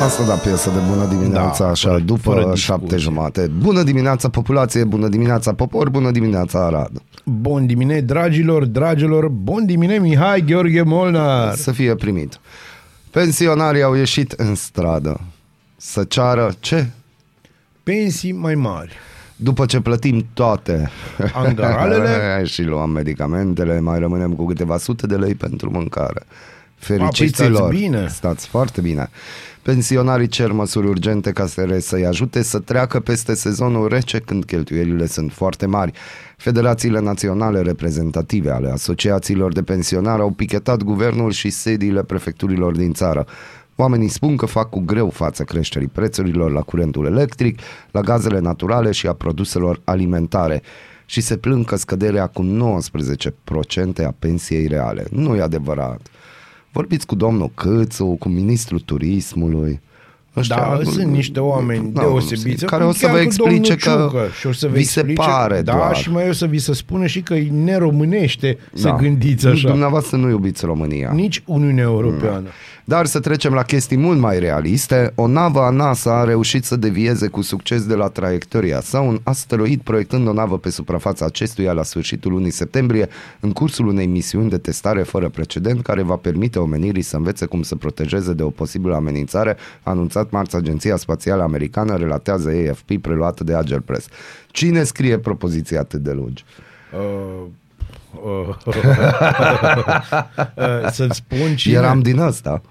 Asta da piesă de bună dimineața, Da, așa, fără- după fără șapte discuție. jumate. Bună dimineața populație, bună dimineața popor, bună dimineața Arad. Bun dimine, dragilor, dragilor, bun dimine, Mihai Gheorghe Molnar. Să fie primit. Pensionarii au ieșit în stradă să ceară ce? Pensii mai mari. După ce plătim toate Angaralele. și luăm medicamentele, mai rămânem cu câteva sute de lei pentru mâncare. păi Fericiților! stați bine. Stați foarte bine! Pensionarii cer măsuri urgente ca să să-i ajute să treacă peste sezonul rece când cheltuielile sunt foarte mari. Federațiile naționale reprezentative ale asociațiilor de pensionari au pichetat guvernul și sediile prefecturilor din țară. Oamenii spun că fac cu greu față creșterii prețurilor la curentul electric, la gazele naturale și a produselor alimentare și se plâng că scăderea cu 19% a pensiei reale. Nu e adevărat. Vorbiți cu domnul Câțu, cu ministrul turismului. Da, sunt niște oameni Da, deosebiți. Care o să Chiar vă cu explice domnul că Ciucă și o să vă vi se explice, pare Da, doar. și mai o să vi se spună și că e neromânește să Da. gândiți așa. Dumneavoastră nu iubiți România. Nici Uniunea Europeană. Dar să trecem la chestii mult mai realiste. O navă a NASA a reușit să devieze cu succes de la traiectoria sa un asteroid proiectând o navă pe suprafața acestuia la sfârșitul lunii septembrie în cursul unei misiuni de testare fără precedent care va permite omenirii să învețe cum să protejeze de o posibilă amenințare, a anunțat marți Agenția Spațială Americană, relatează AFP preluată de Agile Press. Cine scrie propoziții atât de lungi? Uh, uh, uh, să-ți spun cine... Eram din ăsta.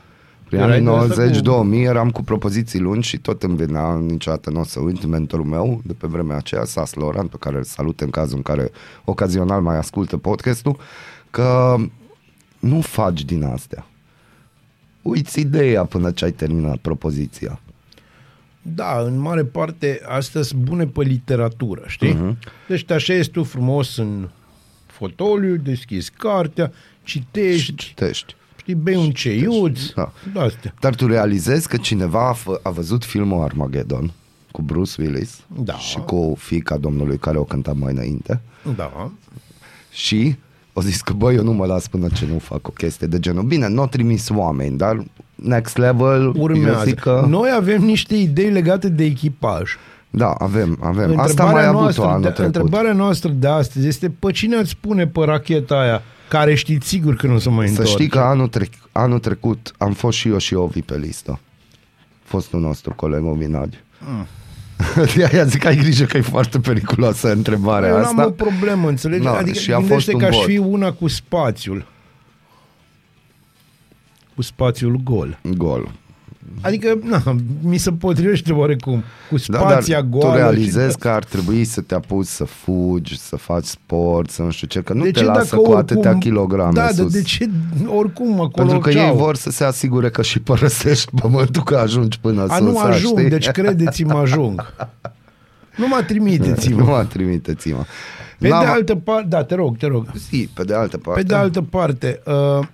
Prin Erai anii din ăsta 90-2000 cu- eram cu propoziții lungi și tot îmi venea niciodată nu o să uit mentorul meu de pe vremea aceea, Sas Loran, pe care îl salut în cazul în care ocazional mai ascultă podcastul, că nu faci din astea. Uiți ideea până ce ai terminat propoziția. Da, în mare parte astea sunt bune pe literatură, știi? Mhm. Deci te așezi tu frumos în fotoliu, deschizi cartea, citești, Și citești. Știi, bei un ceiuț, Da. da. astea. Dar tu realizezi că cineva a, fă, a văzut filmul Armageddon cu Bruce Willis Da. și cu fica domnului care o cânta mai înainte. Da. Și o zis că băi, eu nu mă las până ce nu fac o chestie de genul. Bine, nu au trimis oameni, dar next level, eu Urmează. zic că... Noi avem niște idei legate de echipaj. Da, avem, avem. Asta am mai avut noastră, anul de, trecut. întrebarea noastră de astăzi este pe cine ați pune pe racheta aia care știți sigur că nu se mai Să întoarce? știi că anul, trec- anul trecut am fost și eu și Ovi pe listă. Fostul nostru coleg Ovi Nagy. Mm. De aia zic că ai grijă că e foarte periculoasă întrebarea Eu asta. n-am o problemă, înțelegi? Da, adică și a fost gândește un că aș vot. fi una cu spațiul. Cu spațiul gol. Gol. Adică, na, mi se potrivește oarecum. Cu Da, dar spația tu goală. realizezi și... că ar trebui să te apuci să fugi, să faci sport, să nu știu ce, că nu de te ce lasă dacă cu oricum, atâtea kilograme Da, sus. dar de ce oricum acolo Pentru că ceau. ei vor să se asigure că și părăsești pământul, că ajungi până A, sus. nu ajung, știi? deci credeți-mă ajung. Nu mă trimiteți-mă. Nu mă trimiteți-mă. Pe N-am- de altă parte, da, te rog, te rog. Zi, pe de altă parte. Pe de altă parte, uh,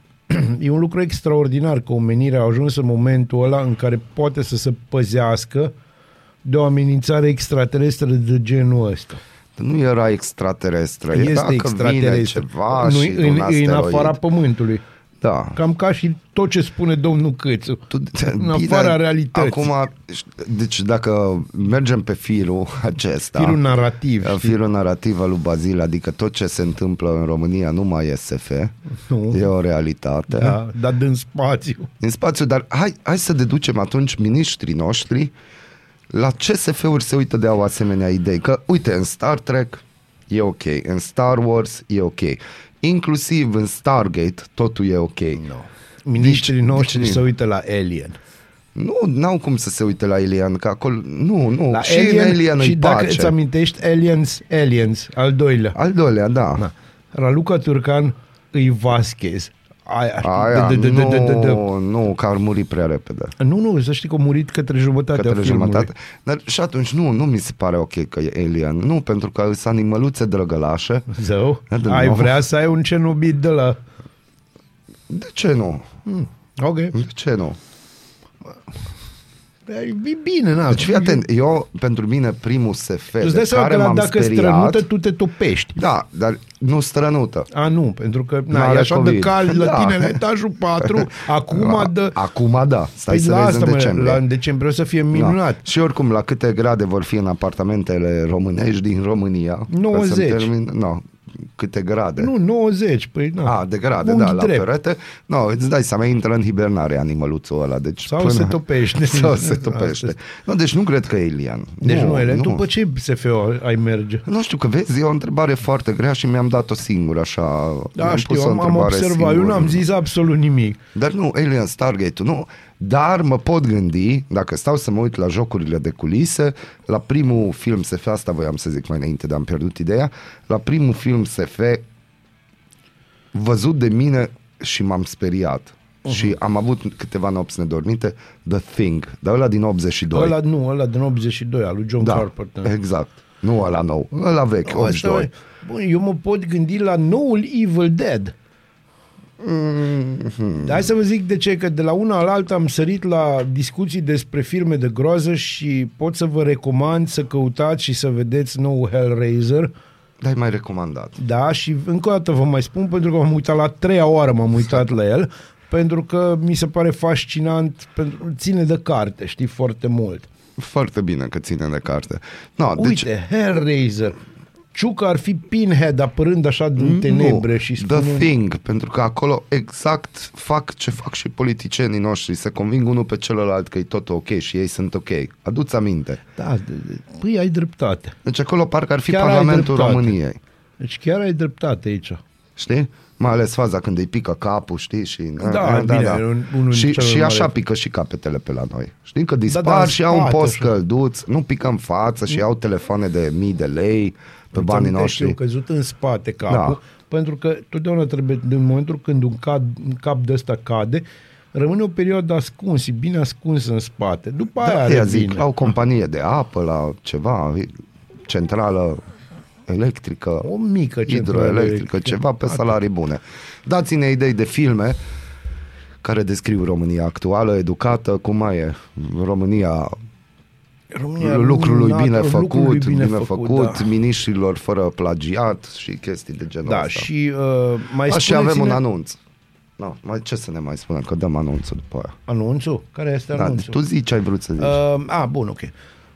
e un lucru extraordinar că omenirea a ajuns în momentul ăla în care poate să se păzească de o amenințare extraterestră de genul ăsta. Nu era extraterestră, era Este că extraterestră. vine ceva nu, și în, un în asteroid. afara Pământului. Da. Cam ca și tot ce spune domnul Câțu. Tu, în afara realității. Acum, deci dacă mergem pe firul acesta, Firul narrativ. știi? firul narrativ al lui Bazil, adică tot ce se întâmplă în România nu mai e SF, Nu. e o realitate. Da, dar din spațiu. în spațiu, dar hai, hai să deducem atunci miniștrii noștri la ce SF-uri se uită de au asemenea idei. Că, uite, în Star Trek e ok, în Star Wars e ok, inclusiv în Stargate totul e ok. No. Ministrii Deci- noștri deci- se uită la Alien. Nu, n-au cum să se uite la Alien, că acolo, nu, nu, La și Alien, în Alien și îi dacă pace. îți amintești Aliens, Aliens, al doilea. Al doilea, da. Da. Raluca Turcan îi Vasquez. Aia, știi? Aia, De- de- de- de- de- de- nu, nu, că ar muri prea repede. Nu, nu, să știi că a murit către jumătatea Către filmului. jumătate. Dar și atunci nu, nu mi se pare ok că e Alien. Nu, pentru că sunt animăluțe drăgălașe. Zău, Da, de ai nou. vrea să ai un cenobit de la... De ce nu? Hmm. Ok. De ce nu? E bine, na. Deci fii atent, eu, pentru mine, primul SF Îți de dai seama care că la m-am dacă speriat... strănută, tu te topești. Da, dar nu strănută. A, nu, pentru că na, N-are e așa de COVID. cald la Da. tine la etajul 4, acum de... Acum da, stai Păi să la vezi asta, în mă, decembrie. la în decembrie o să fie minunat. Da. Și oricum, la câte grade vor fi în apartamentele românești din România? Ca să-mi 90. Termin... No. Câte grade? Nu, 90, păi na. A, de grade, Unghi da, la drept. perete. No, îți dai seama, intră în hibernare animăluțul ăla. Deci Sau se topește. Sau se topește. Asta Nu, deci nu cred că e Ilian. Deci nu, nu ele. Tu pe ce SF ai merge? Nu știu, că vezi, e o întrebare foarte grea și mi-am dat-o singur, așa. Da, mi-am știu, pus o am, am întrebare observat. Eu singur. n-am zis absolut nimic. Dar nu, Alien Stargate, nu. Dar mă pot gândi, dacă stau să mă uit la jocurile de culise, la primul film SF, asta voiam să zic mai înainte, dar am pierdut ideea, la primul film SF văzut de mine și m-am speriat. Uh-huh. Și am avut câteva nopți nedormite, The Thing, dar ăla din 82. Ăla, nu, ăla din 82, al lui John da, Carpenter. exact. Nu ăla nou, ăla vechi, Asta 82. e- Bun, eu mă pot gândi la noul Evil Dead. Mm-hmm. Hai să vă zic de ce, că de la una la alta am sărit la discuții despre filme de groază și pot să vă recomand să căutați și să vedeți nou Hellraiser. Dar mai recomandat. Da, și încă o dată vă mai spun, pentru că m-am uitat la treia oară, m-am uitat la el, pentru că mi se pare fascinant, pentru, ține de carte, știi, foarte mult. Foarte bine că ține de carte. No, deci, Uite, Hellraiser. Ciucă ar fi Pinhead apărând așa din tenebre nu, și The spunând... Thing, pentru că acolo exact fac ce fac și politicienii noștri, se conving unul pe celălalt că e tot ok și ei sunt ok. Aduți aminte. Da, de- de- păi ai dreptate. Deci acolo parcă ar fi Chiar ai Parlamentul dreptate. României. Deci chiar ai dreptate aici. Știi? Mai ales faza când îi pică capul, știi? Și, Da, bine, e un- unul din și, cele și mai așa mari. pică și capetele pe la noi. Știi că dispar da, în și au un spate, post așa. călduț, nu pică în față și au telefoane de mii de lei pe Îți banii amintești, noștri. Eu căzut în spate capul, Da. pentru că totdeauna trebuie, în momentul când un cap, un cap de ăsta cade, rămâne o perioadă ascuns, e bine ascuns în spate. După aia Da, are ea zic, bine. la o companie de apă, la ceva, centrală electrică, O mică centrală hidroelectrică, electrică. ceva pe Atât. salarii bune. Dați-ne idei de filme care descriu România actuală, educată, cum mai e România România lucrului minunată, bine lucrului făcut, bine, bine făcut, da. miniștrilor fără plagiat și chestii de genul Da, ăsta. și uh, mai A, și avem un spuneți-ne- anunț. No, mai ce să ne mai spunem, că dăm anunțul după aia. Anunțul? Care este Da, anunțul? tu zici ce ai vrut să zici. Uh, a, bun, ok. Uh,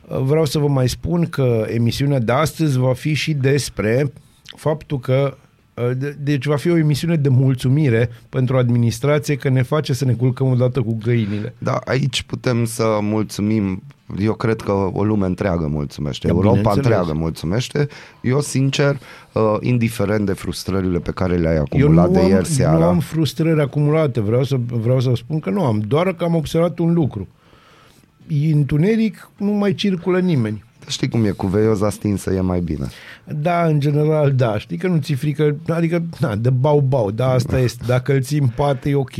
Vreau să vă mai spun că emisiunea de astăzi va fi și despre faptul că uh, de- deci va fi o emisiune de mulțumire pentru administrație că ne face să ne culcăm odată cu găinile. Da, aici putem să mulțumim, eu cred că o lume întreagă mulțumește, Da, Europa bineînțeles. întreagă mulțumește. Eu, sincer, uh, indiferent de frustrările pe care le-ai Eu acumulat nu de am, ieri seara, nu am frustrări acumulate, vreau să, vreau să spun că nu am, doar că am observat un lucru. E întuneric, nu mai circulă nimeni. știi cum e, cu veioza stinsă e mai bine. Da, în general, da. Știi că nu ți frică, adică, na, de bau-bau, da, asta este. Dacă îl ții în pate, e ok.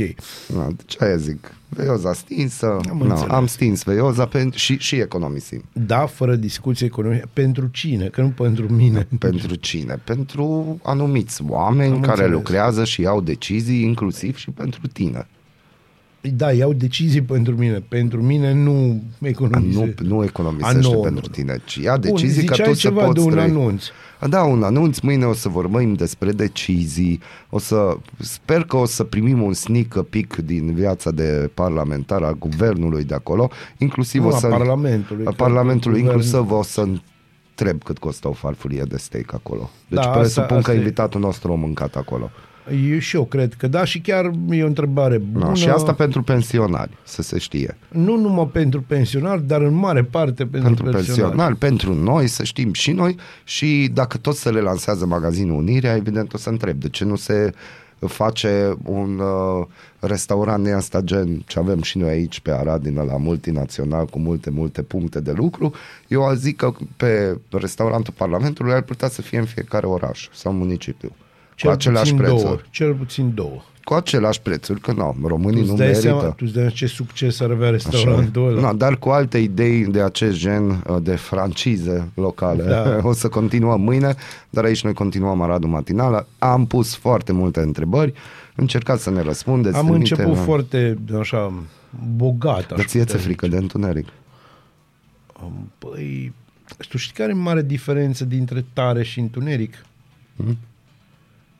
Da, de ce aia zic? Veioza stinsă, Am na, înțeles. am stins veioza pen- și, și economisim. Da, fără discuție economică. Pentru cine? Că nu pentru mine. Pentru cine? Pentru anumiți oameni Am care înțeles. lucrează și iau decizii, inclusiv și pentru tine. Da, iau decizii pentru mine. Pentru mine nu economisez. Nu, nu A, economisește nu, pentru nu. tine, ci ia Bun, decizii ca ziceai tu să ceva poți de un trăi. anunț. Da, un anunț, mâine o să vorbim despre decizii, o să, sper că o să primim un sneak peek din viața de parlamentar al guvernului de acolo, inclusiv Nu, o a să... Parlamentului, A că Parlamentului, guvern- inclusiv o să întreb cât costă o farfurie de steak acolo. Deci Da, presupun asta- că asta e. invitatul nostru a mâncat acolo. Eu și eu cred că da și chiar e o întrebare bună. No, și asta pentru pensionari, să se știe. Nu numai pentru pensionari, dar în mare parte pentru, Pentru pensionari. pensionari, pentru noi, să știm și noi și dacă tot se relansează magazinul Unirea, evident o să întreb de ce nu se face un uh, restaurant din asta gen ce avem și noi aici pe Arad din la multinațional cu multe, multe puncte de lucru. Eu zic că pe restaurantul Parlamentului ar putea să fie în fiecare oraș sau municipiu. Cel cu aceleași puțin prețuri. două. Cel puțin două. Cu aceleași prețuri, că nu, românii Tu nu îți dai merită. seama, tu îți dai seama ce succes ar avea Așa e. restaurantul ăla. Na, dar cu alte idei de acest gen uh, de francize locale. Da. O să continuăm mâine, dar aici noi continuăm Aradul Matinală. Am pus foarte multe întrebări, încercați să ne răspundeți. Am trimite- început foarte așa bogat. Dar ție ți frică de întuneric? Păi, tu știi care e mare diferență dintre tare și întuneric? Hmm?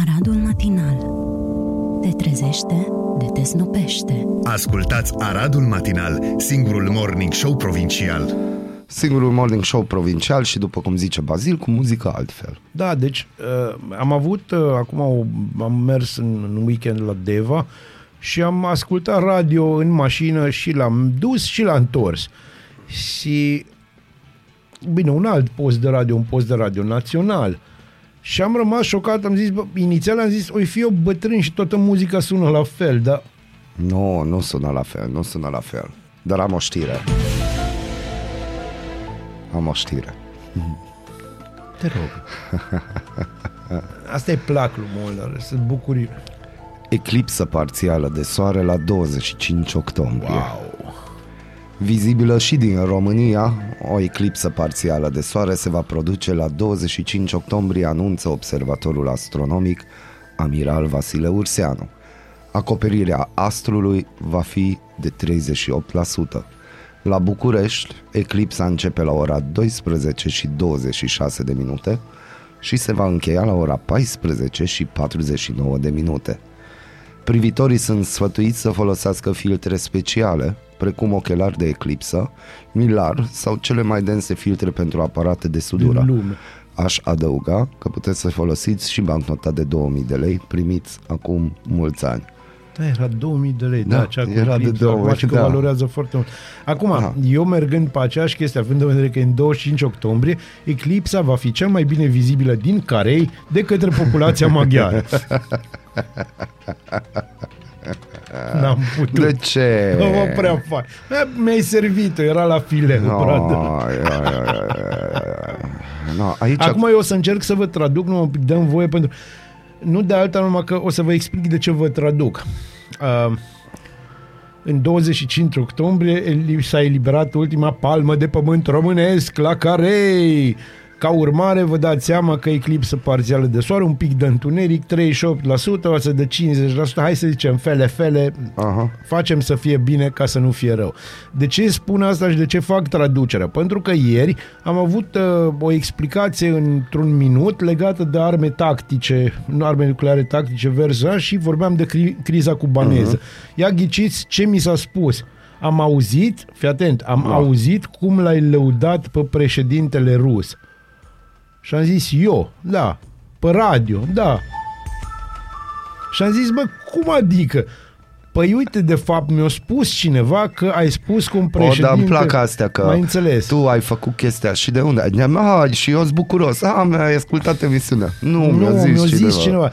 Aradul Matinal Te trezește, de te snopește Ascultați Aradul Matinal, singurul morning show provincial Singurul morning show provincial și după cum zice Bazil, cu muzică altfel. Da, deci uh, am avut, uh, acum o, am mers în, în weekend la Deva și am ascultat radio în mașină și l-am dus și l-am întors. Și, bine, un alt post de radio, un post de radio național. Și am rămas șocat, am zis, bă, inițial am zis, oi fi eu bătrân și toată muzica sună la fel, dar... Nu, nu sună la fel, nu sună la fel. Dar am o știre. Am o știre. Te rog. Asta e plac lui Molnar, sunt bucurii. Eclipsă parțială de soare la 25 octombrie. Wow. Vizibilă și din România, o eclipsă parțială de soare se va produce la 25 octombrie, anunță observatorul astronomic Amiral Vasile Urseanu. Acoperirea astrului va fi de 38%. La București, eclipsa începe la ora 12 și 26 de minute și se va încheia la ora 14 și 49 de minute. Privitorii sunt sfătuiți să folosească filtre speciale, precum ochelari de eclipsă, milar sau cele mai dense filtre pentru aparate de sudură. lume. Aș adăuga că puteți să folosiți și bancnota de 2000 de lei primiți acum mulți ani. Da, era 2000 de lei, Da, da, cea cu era de eclipsa, 2000, acum și că da. valorează foarte mult. Acum, Aha. eu mergând pe aceeași chestie, având în vedere că în 25 octombrie, eclipsa va fi cel mai bine vizibilă din Carei de către populația maghiară. N-am putut. De ce? Nu mă prea fac. Mi-ai servit era la file, No, brother. ia, ia, ia, ia, ia. no, aici Acum eu o să încerc să vă traduc, nu mă dăm voie pentru... Nu de alta, numai că o să vă explic de ce vă traduc. Uh, în 25 octombrie eli- s-a eliberat ultima palmă de pământ românesc la Carei. Ca urmare, vă dați seama că eclipsă parțială de soare, un pic de întuneric, 38%, față de 50%, hai să zicem fele-fele, Aha. facem să fie bine ca să nu fie rău. De ce spun asta și de ce fac traducerea? Pentru că ieri am avut uh, o explicație într-un minut legată de arme tactice, nu arme nucleare tactice versus și vorbeam de cri- criza cubaneză. Uh-huh. Ia ghiciți ce mi s-a spus. Am auzit, fii atent, am Da. auzit cum l-ai lăudat pe președintele rus. Și am zis eu, da, pe radio, da. Și am zis, bă, cum adică? Păi uite, de fapt, mi-a spus cineva că ai spus cum O, președinte... dar îmi plac astea că Mai înțeles. tu ai făcut chestia și de unde? Ah, și eu sunt bucuros. Ah, mi-ai ascultat emisiunea. Nu, nu, mi-a zis, mi-a cineva. zis cineva.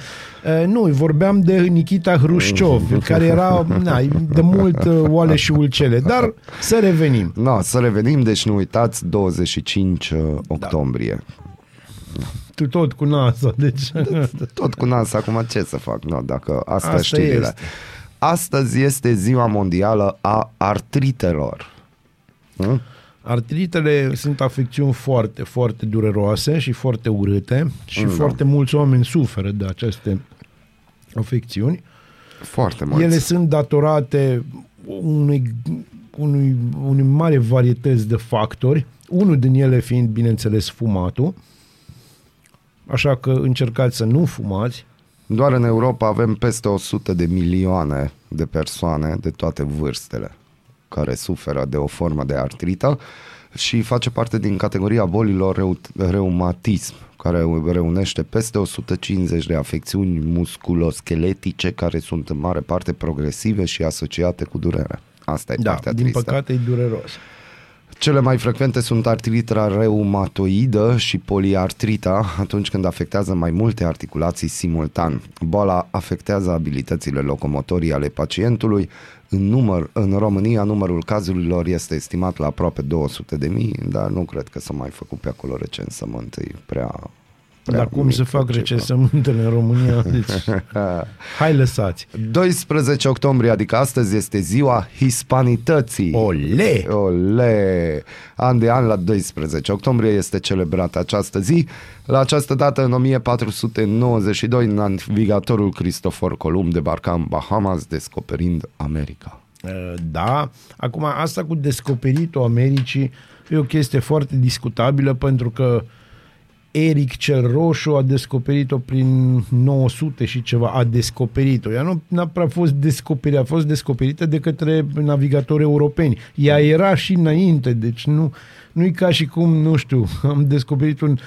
Uh, nu, vorbeam de Nikita Hrușciov, care era na, de mult uh, oale și ulcele. Dar să revenim. No, să revenim, deci nu uitați, 25 uh, octombrie. Tu tot cu NASA, deci... Tot cu NASA, acum ce să fac? No, dacă asta, Asta asta știrile. este. Astăzi este ziua mondială a artritelor. Hm? Artritele sunt afecțiuni foarte, foarte dureroase și foarte urâte și Da. foarte mulți oameni suferă de aceste afecțiuni. Foarte mulți. Ele sunt datorate unui, unui, unui mare varietăți de factori, unul din ele fiind, bineînțeles, fumatul. Așa că încercați să nu fumați. Doar în Europa avem peste 100 de milioane de persoane de toate vârstele care suferă de o formă de artrită și face parte din categoria bolilor reu- reumatism, care reunește peste 150 de afecțiuni musculoscheletice care sunt în mare parte progresive și asociate cu durere. Asta e Da, partea din tristă. păcate e dureros. Cele mai frecvente sunt artritra reumatoidă și poliartrita atunci când afectează mai multe articulații simultan. Boala afectează abilitățile locomotorii ale pacientului. În, număr, în România numărul cazurilor este estimat la aproape 200 de mii, dar nu cred că s-a mai făcut pe acolo recensământ, e prea prea Dar cum mic să fac ceva. recensământele în România? Deci, hai lăsați. 12 octombrie, adică astăzi, este ziua hispanității. Ole! Ole! An de an la 12 octombrie este celebrată această zi. La această dată, în 1492, navigatorul Cristofor Columb debarca în Bahamas, descoperind America. Uh, Da, acum asta cu descoperitul Americii e o chestie foarte discutabilă pentru că Eric cel Roșu a descoperit-o prin 900 și ceva, a descoperit-o. Ea nu n-a prea fost descoperită, a fost descoperită de către navigatori europeni. Ea era și înainte, deci nu, nu e ca și cum, nu știu, am descoperit un...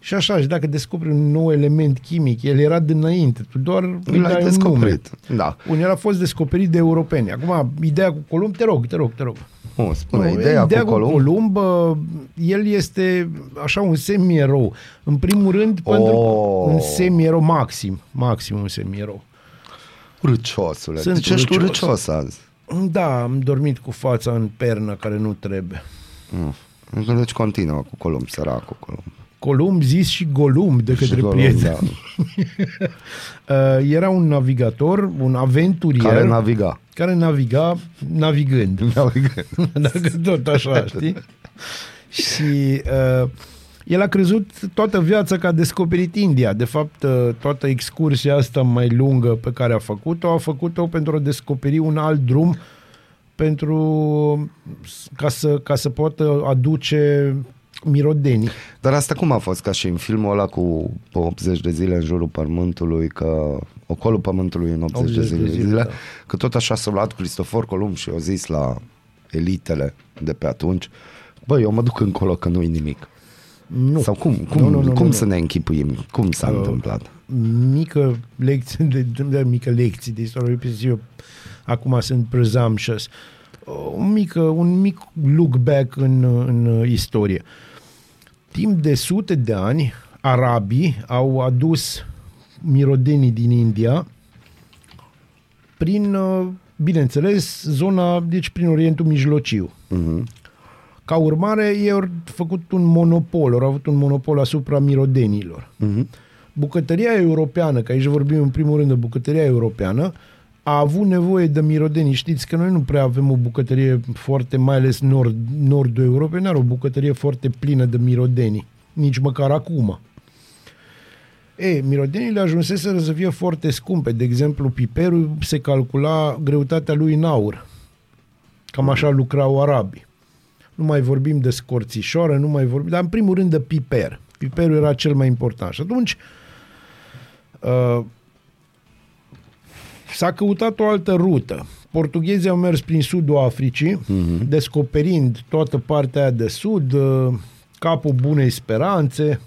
Și așa, și dacă descoperi un nou element chimic, el era dinainte, tu doar îi L-ai dai un nume. descoperit. Da. Bun, el a fost descoperit de europeni. Acum, ideea cu Columb, te rog, te rog, te rog. O, spune, Nu, ideea, ideea cu Columb. Columb, uh, el este așa un semierou. În primul rând, Oh. pentru un semierou maxim, maxim un semierou. Râciosule. Sunt Deci ești râcios. râcios azi. Da, am dormit cu fața în pernă care nu trebuie. Mm. Deci continuă cu Columb, săracul Columb. Columb zis și Golumb de Și către Columb, prieteni. Uh, era un navigator, un aventurier Care naviga. care naviga navigând. Naviga. Dacă tot așa, știi? Și uh, el a crezut toată viața că a descoperit India. De fapt, uh, toată excursia asta mai lungă pe care a făcut-o, a făcut-o pentru a descoperi un alt drum pentru ca să, ca să poată aduce mirodenii. Dar asta cum a fost? Ca și în filmul ăla cu 80 de zile în jurul pământului, că ocolul pământului în 80, 80 de de zile, zile, zile da. că tot așa s-a luat Cristofor Columb și a zis la elitele de pe atunci, băi, eu mă duc încolo că nu-i nimic. Nu. Sau cum, cum, Nu, nu, nu, cum nu, să nu. ne închipuim? Cum s-a Uh, întâmplat? mică lecție de, de mică lecție de istorie, pentru că eu acum sunt presumptuous. Un mic, un mic look back în, în istorie. Timp de sute de ani, arabii au adus mirodenii din India prin, uh, bineînțeles, zona, deci prin Orientul Mijlociu. Mhm. Ca urmare, ei au făcut un monopol, au avut un monopol asupra mirodenilor. Mhm. Bucătăria europeană, că aici vorbim în primul rând de bucătăria europeană, a avut nevoie de mirodenii. Știți că noi nu prea avem o bucătărie foarte, mai ales nord, nordul Europei, nu are o bucătărie foarte plină de mirodenii. Nici măcar acum. E, mirodenile ajunseseră să fie foarte scumpe. De exemplu, piperul se calcula greutatea lui în aur. Cam așa lucrau arabii. Nu mai vorbim de scorțișoară, nu mai vorbim, dar în primul rând de piper. Piperul era cel mai important. Și atunci uh, s-a căutat o altă rută. Portughezii au mers prin sudul Africii, uh-huh. descoperind toată partea aia de sud, uh, capul bunei speranțe.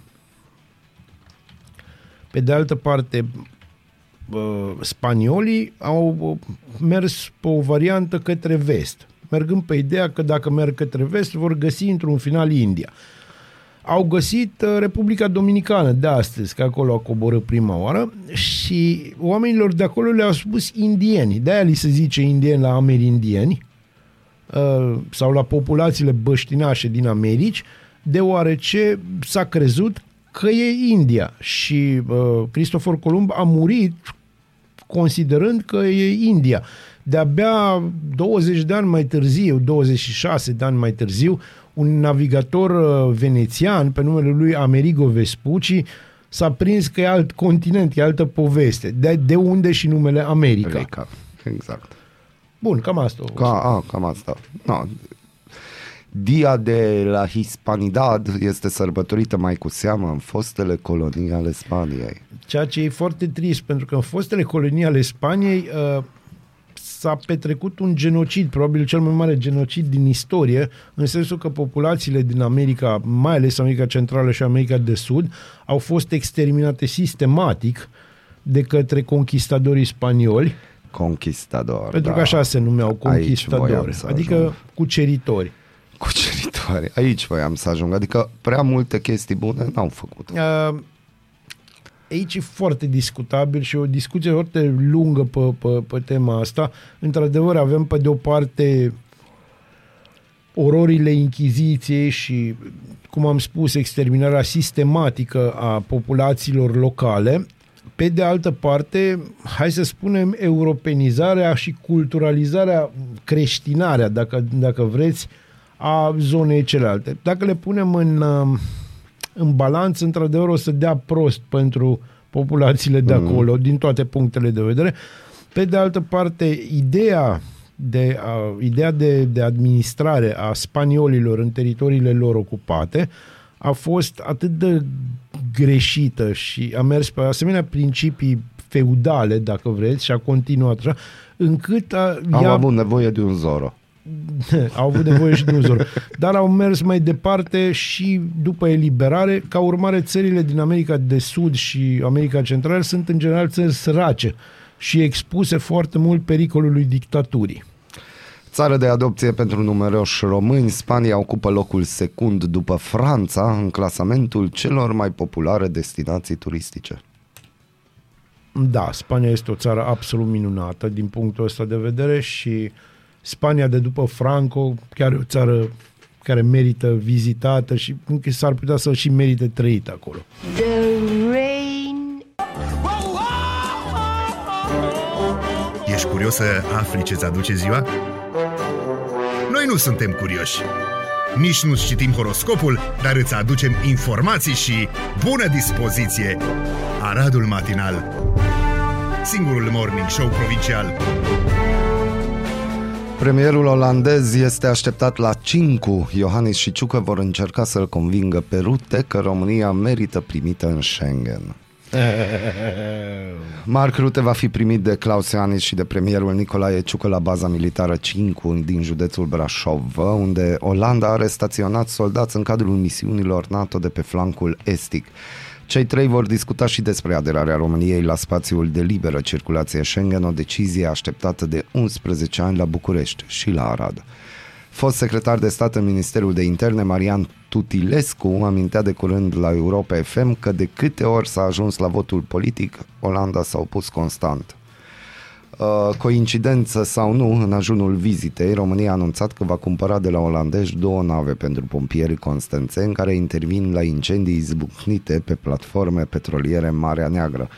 Pe de altă parte, uh, spaniolii au uh, mers pe o variantă către vest, mergând pe ideea că dacă merg către vest vor găsi într-un final India. Au găsit uh, Republica Dominicană de astăzi, că acolo au coborât prima oară și oamenilor de acolo le-au spus indieni. De-aia li se zice indieni la amerindieni uh, sau la populațiile băștinașe din Americi, deoarece s-a crezut că e India și uh, Cristofor Columb a murit considerând că e India. De-abia 20 de ani mai târziu, 26 de ani mai târziu, un navigator uh, venețian pe numele lui Amerigo Vespucci s-a prins că e alt continent, e altă poveste. De, de unde și numele America. America. Exact. Bun, cam asta. Ca, a, cam asta. No. Dia de la Hispanidad este sărbătorită mai cu seamă în fostele colonii ale Spaniei. Ceea ce e foarte trist, pentru că în fostele colonii ale Spaniei uh, s-a petrecut un genocid, probabil cel mai mare genocid din istorie, în sensul că populațiile din America, mai ales America Centrală și America de Sud, au fost exterminate sistematic de către conquistadorii spanioli, Conquistador. pentru da. că așa se numeau, Aici voiam conquistadori, să adică ajung. cuceritori. întrebări. Aici voiam să ajung. Adică prea multe chestii bune n-au făcut. Uh, aici e foarte discutabil și o discuție foarte lungă pe, pe, pe tema asta. Într-adevăr, avem pe de o parte ororile Inchiziției și, cum am spus, exterminarea sistematică a populațiilor locale. Pe de altă parte, hai să spunem, europenizarea și culturalizarea, creștinarea, dacă, dacă vreți, a zonei celelalte. Dacă le punem în, uh, în balanță, într-adevăr o să dea prost pentru populațiile de acolo, mm. din toate punctele de vedere. Pe de altă parte, ideea de, a, ideea de, de administrare a spaniolilor în teritoriile lor ocupate a fost atât de greșită și a mers pe asemenea principii feudale, dacă vreți, și a continuat așa, încât a, Au ea, avut nevoie de un Zoro. au avut nevoie și de un zor. Dar au mers mai departe și după eliberare, ca urmare țările din America de Sud și America Centrală sunt în general țări sărace și expuse foarte mult pericolului dictaturii. Țară de adopție pentru numeroși români, Spania ocupă locul secund după Franța în clasamentul celor mai populare destinații turistice. Da, Spania este o țară absolut minunată din punctul ăsta de vedere și Spania de după Franco chiar e o țară care merită vizitată și încă s-ar putea să și merite trăit acolo. The rain Ești curios să afli ce-ți aduce ziua? Noi nu suntem curioși. Nici nu citim horoscopul, dar îți aducem informații și bună dispoziție. Aradul Matinal Singurul morning show provincial Premierul olandez este așteptat la 5. Iohannis și Ciucă vor încerca să-l convingă pe Rute că România merită primită în Schengen. Marc Rute va fi primit de Claus Iohannis și de premierul Nicolae Ciucă la baza militară 5 din județul Brașov, unde Olanda are staționat soldați în cadrul misiunilor NATO de pe flancul estic. Cei trei vor discuta și despre aderarea României la spațiul de liberă circulație Schengen, o decizie așteptată de 11 ani la București și la Arad. Fost secretar de stat în Ministerul de Interne, Marian Tutilescu amintea de curând la Europa FM că de câte ori s-a ajuns la votul politic, Olanda s-a opus constant. Uh, coincidență sau nu, în ajunul vizitei, România a anunțat că va cumpăra de la olandești două nave pentru pompierii constanțeni care intervin la incendii izbucnite pe platforme petroliere în Marea Neagră.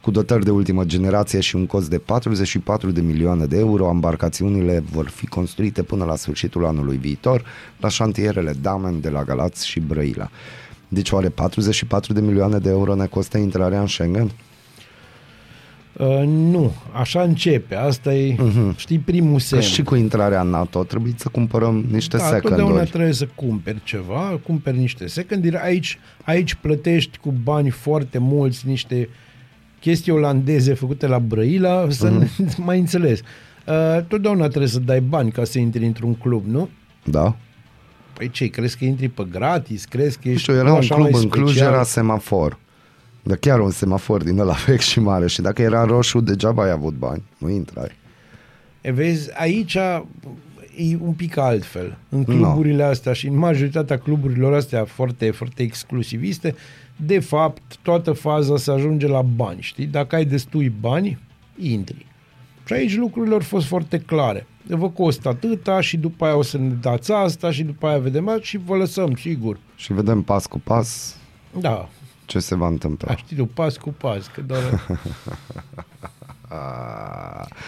Cu dotări de ultimă generație și un cost de 44 de milioane de euro, embarcațiunile vor fi construite până la sfârșitul anului viitor la șantierele Damen de la Galați și Brăila. Deci oare 44 de milioane de euro ne costă intrarea în Schengen? Uh, nu, așa începe. Asta e, uh-huh. știi, primul Că semn. și cu intrarea în NATO trebuie să cumpărăm niște da, totdeauna seconduri. trebuie să cumperi ceva, cumperi niște secondary. Aici, aici plătești cu bani foarte mulți niște chestii olandeze făcute la Brăila, să Mhm. uh-huh. mai înțeles. Uh, totdeauna trebuie să dai bani ca să intri într-un club, nu? Da? Păi ce, crezi că intri pe gratis? Crezi că Nu ești știu, era un așa club mai în Cluj, special? era semafor. Dar chiar un semafor din ăla vechi și mare. Și dacă era în roșu, degeaba ai avut bani. Nu intrai. E, vezi, aici e un pic altfel. În cluburile astea și în majoritatea cluburilor astea foarte, foarte exclusiviste, de fapt, toată faza se ajunge la bani, știi? Dacă ai destui bani, intri. Și aici lucrurile au fost foarte clare. Vă costă atâta și după aia o să ne dați asta și după aia vedem asta și vă lăsăm, sigur. Și vedem pas cu pas Da, ce se va întâmpla. da știi tu, pas cu pas, că doar... Ah.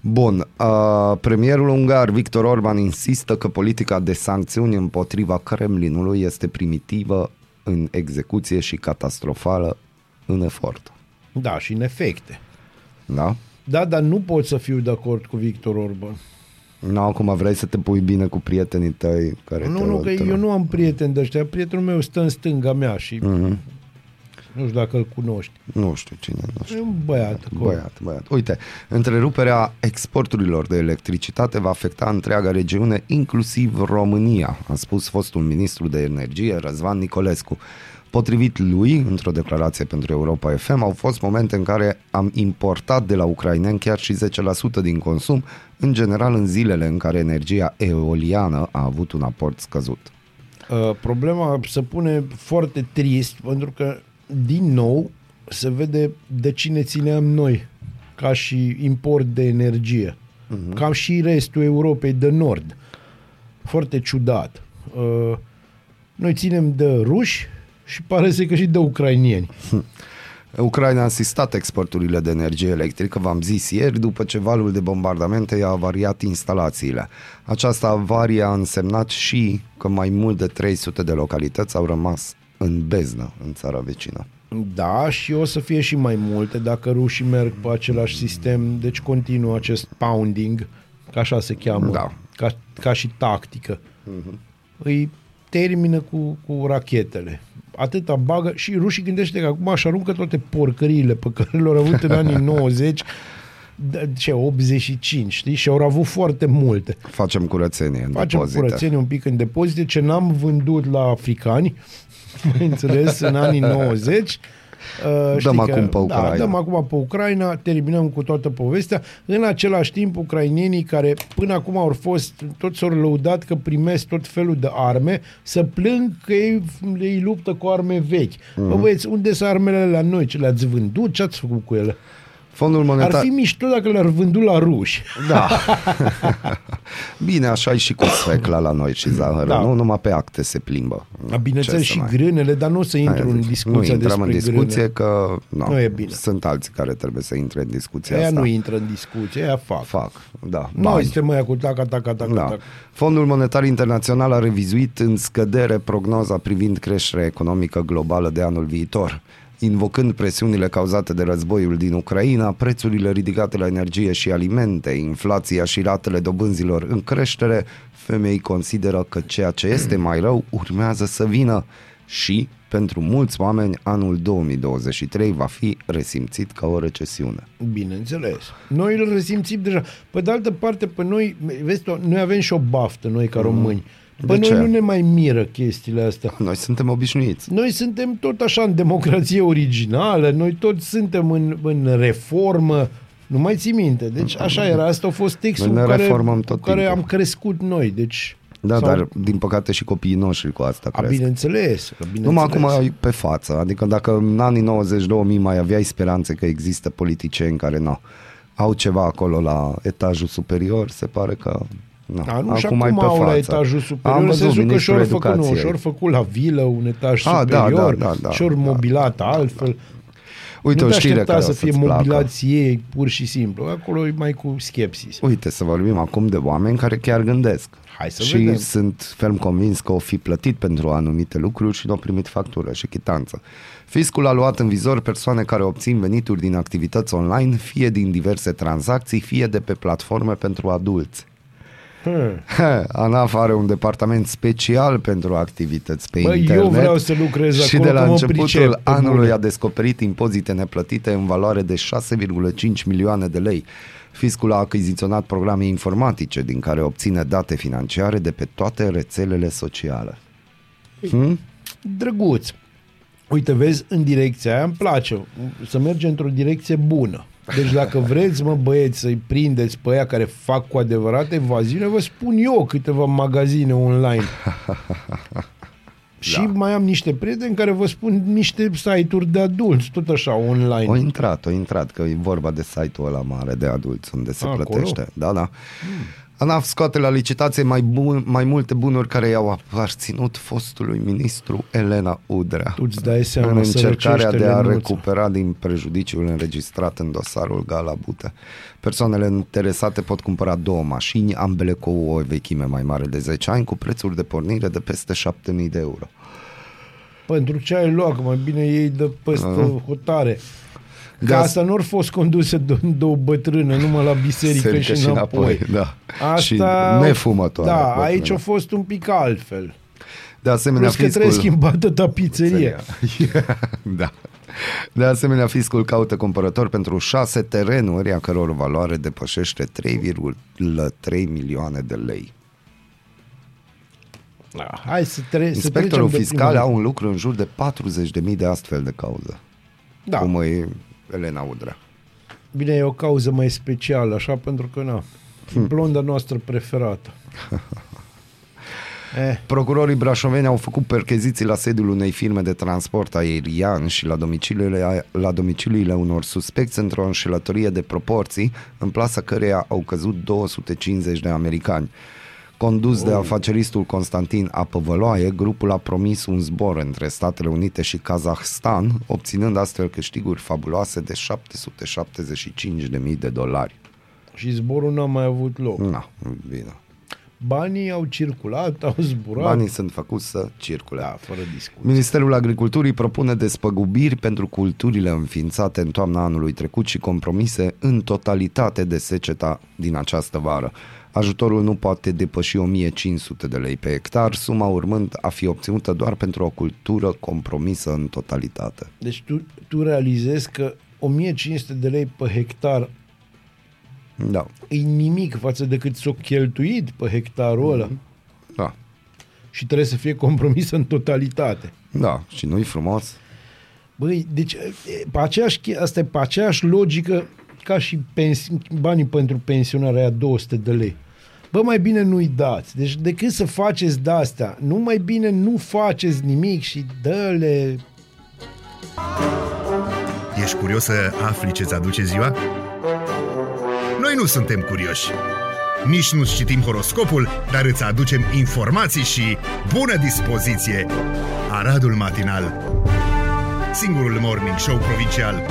Bun, uh, premierul ungar Victor Orban insistă că politica de sancțiuni împotriva Kremlinului este primitivă în execuție și catastrofală în efort. da, și în efecte. Da? Da, dar nu pot să fiu de acord cu Victor Orban. Nu, acum vrei să te pui bine cu prietenii tăi care Nu, te nu, că te- eu nu am prieteni de ăștia. Prietenul meu stă în stânga mea și Mhm. Nu știu dacă îl cunoști. Nu știu cine, nu știu. E un băiat acolo. Băiat, băiat. Uite, întreruperea exporturilor de electricitate va afecta întreaga regiune, inclusiv România, a spus fostul ministru de energie Răzvan Nicolescu. Potrivit lui, într-o declarație pentru Europa FM, au fost momente în care am importat de la ucraineni chiar și 10% din consum, în general în zilele în care energia eoliană a avut un aport scăzut. Uh, problema se pune foarte trist pentru că, din nou, se vede de cine țineam noi ca și import de energie. Uh-huh. Cam și restul Europei de Nord. Foarte ciudat. Uh, noi ținem de ruși și pare să că și de ucrainieni. Ucraina a asistat exporturile de energie electrică, v-am zis ieri, după ce valul de bombardamente i-a avariat instalațiile. Această avarie a însemnat și că mai mult de 300 de localități au rămas în beznă în țara vecină. Da, și o să fie și mai multe dacă rușii merg pe același sistem, deci continuă acest pounding, ca așa se cheamă, Da. ca, ca și tactică. Uh-huh. Îi termină cu, cu rachetele. Atâta bagă și rușii gândește că acum își aruncă toate porcăriile pe care le-au avut în anii 90 de- ce, 85, știi? Și au avut foarte multe. Facem curățenie în Facem depozite. curățenie un pic în depozite, ce n-am vândut la africani, mai înțeles, în anii 90. Uh, știi acum pe Ucraina. Da, dăm acum pe Ucraina, terminăm cu toată povestea. În același timp, ucrainienii care până acum au fost, toți s-au lăudat că primesc tot felul de arme, să plâng că ei, ei luptă cu arme vechi. Mm-hmm. Bă, băieți, unde sunt armele la noi? Ce le-ați vândut? Ce ați făcut cu ele? Fondul monetar... Ar fi mișto dacă le-ar vândut la ruși. Da. Bine, așa e și cu sfecla la noi și zahără. Da. Da. Nu, numai pe acte se plimbă. A, bineînțeles Ce să și mai- grânele, dar nu o să intru Aia în zic. discuția nu intrăm despre în discuție grâne. că no, Nu e bine. sunt alții care trebuie să intre în discuția Aia asta. nu intră în discuție, aia fac. Fac, da. Noi bani. suntem aia cu taca, taca, taca, Da. taca. Fondul Monetar Internațional a revizuit în scădere prognoza privind creșterea economică globală de anul viitor. Invocând presiunile cauzate de războiul din Ucraina, prețurile ridicate la energie și alimente, inflația și ratele dobânzilor în creștere, femei consideră că ceea ce este mai rău urmează să vină și, pentru mulți oameni, anul 2023 va fi resimțit ca o recesiune. Bineînțeles. Noi îl resimțim deja. Pe de altă parte, pe noi, vezi tu, noi avem și o baftă, noi ca români. Pe De noi ce? nu ne mai miră chestiile astea. Noi suntem obișnuiți. Noi suntem tot așa în democrație originală, noi toți suntem în, în reformă. Nu mai ții minte. Deci așa era. Asta a fost textul Noi ne cu care, reformăm tot cu care timpul. am crescut noi. Deci, Da, sau- dar din păcate și copiii noștri cu asta A, cresc. bineînțeles. că bineînțeles. Numai acum e pe față. Adică dacă în anii 90-2000 mai aveai speranțe că există politicieni care nu au ceva acolo la etajul superior, se pare că nu. Da, nu, și acum, acum e pe au la față. etajul Am superior, în văzut sensul că ministrul și-au făcut, nu, educației. și-au făcut la vilă un etaj Ah, da, superior, da, da, da, și-au da, mobilat altfel. Uite nu o te știre aștepta care să o fie să-ți placă. mobilați ei pur și simplu. Acolo e mai cu skepsis. Uite, să vorbim acum de oameni care chiar gândesc. Hai să și vedem. sunt ferm convins că o fi plătit pentru anumite lucruri și nu au primit factură și chitanță. Fiscul a luat în vizor persoane care obțin venituri din activități online, fie din diverse tranzacții, fie de pe platforme pentru adulți. Hmm. ANAF are un departament special pentru activități pe Bă, eu internet. vreau să lucrez și acolo, de la că mă începutul pricep, pe anului bune. a descoperit impozite neplătite în valoare de 6,5 milioane de lei. Fiscul a achiziționat programe informatice din care obține date financiare de pe toate rețelele sociale. Hmm? Drăguț. Uite, vezi, în direcția aia îmi place să merge într-o direcție bună. Deci dacă vreți, mă băieți, să-i prindeți pe aia care fac cu adevărat evaziune, vă spun eu câteva magazine online. Și mai am niște prieteni care vă spun niște site-uri de adulți, tot așa, online. O intrat, o intrat, că e vorba de site-ul ăla mare de adulți unde se Acolo? plătește. Da, da. ANAF scoate la licitație mai, bun, mai multe bunuri care i-au aparținut fostului ministru Elena Udrea. Tu îți dai seama, în încercarea de a sărăcește-le nuța. recupera din prejudiciul înregistrat în dosarul Gala Bute. Persoanele interesate pot cumpăra două mașini, ambele cu o vechime mai mare de 10 ani, cu prețuri de pornire de peste 7000 de euro. Pentru ce ai luat? Că mai bine ei de peste hotare. De Că as- asta nu au fost conduse de două bătrâne, numai la biserică Biserică și înapoi. da. Asta, Și nefumătoare. Da, bătrână. aici a fost un pic altfel. De asemenea, Plus că trebuie fiscul... schimbată tapiseria. da. De asemenea, fiscul caută cumpărători pentru șase terenuri, a căror valoare depășește 3,3 milioane de lei. Da, Hai să, tre- să Inspectorul trecem de fiscal prima- au în lucru în jur de 40.000 de astfel de cauze. Da, Cum e Elena Udrea. bine, e o cauză mai specială, așa, pentru că, na, Hmm. blonda noastră preferată. Eh. Procurorii brașoveni au făcut percheziții la sediul unei firme de transport aerian și la domiciliile, la domiciliile unor suspecți într-o înșelătorie de proporții, în plasa căreia au căzut 250 de americani. Condus de afaceristul Constantin Apăvăloaie, grupul a promis un zbor între Statele Unite și Kazahstan, obținând astfel câștiguri fabuloase de 775.000 de dolari. Și zborul n-a mai avut loc. Na, bine. Banii au circulat, au zburat. Banii sunt făcuți să circule. Da, fără discuție. Ministerul Agriculturii propune despăgubiri pentru culturile înființate în toamna anului trecut și compromise în totalitate de seceta din această vară. Ajutorul nu poate depăși 1500 de lei pe hectar, suma urmând a fi obținută doar pentru o cultură compromisă în totalitate. Deci tu, tu realizezi că 1500 de lei pe hectar Da, e nimic față de cât s-o cheltuit pe hectarul ăla da, și trebuie să fie compromis în totalitate. da, și nu-i frumos? Băi, deci e, pe aceeași, che- asta e pe aceeași logică ca și pensi- banii pentru pensionarea aia 200 de lei. Bă, mai bine nu-i dați. Deci decât să faceți de-astea, nu mai bine nu faceți nimic și dă-le... Ești curios să afli ce-ți aduce ziua? Noi nu suntem curioși. Nici nu citim horoscopul, dar îți aducem informații și bună dispoziție. Aradul Matinal Singurul morning show provincial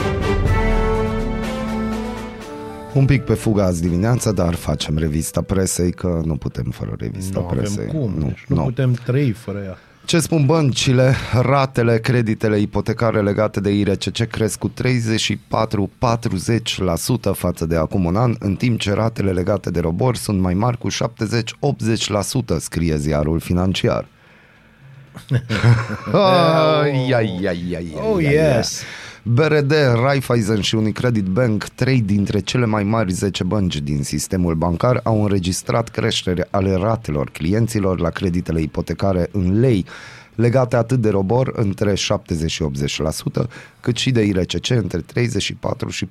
Un pic pe fuga azi dimineața, dar facem revista presei, că nu putem fără revista Nu avem presei. cum, Nu, deci nu, nu. putem trăi fără ea. Ce spun băncile? Ratele, creditele ipotecare legate de IRCC cresc cu 34-40% față de acum un an, în timp ce ratele legate de robor sunt mai mari cu 70-80%, scrie ziarul financiar. ai, ai, ai, ai, ai, Oh, ai, ai. Yes. BRD, Raiffeisen și Unicredit Bank, trei dintre cele mai mari 10 bănci din sistemul bancar, au înregistrat creștere ale ratelor clienților la creditele ipotecare în lei, legate atât de robor între 70 și 80%, cât și de IRCC între 34 și 40%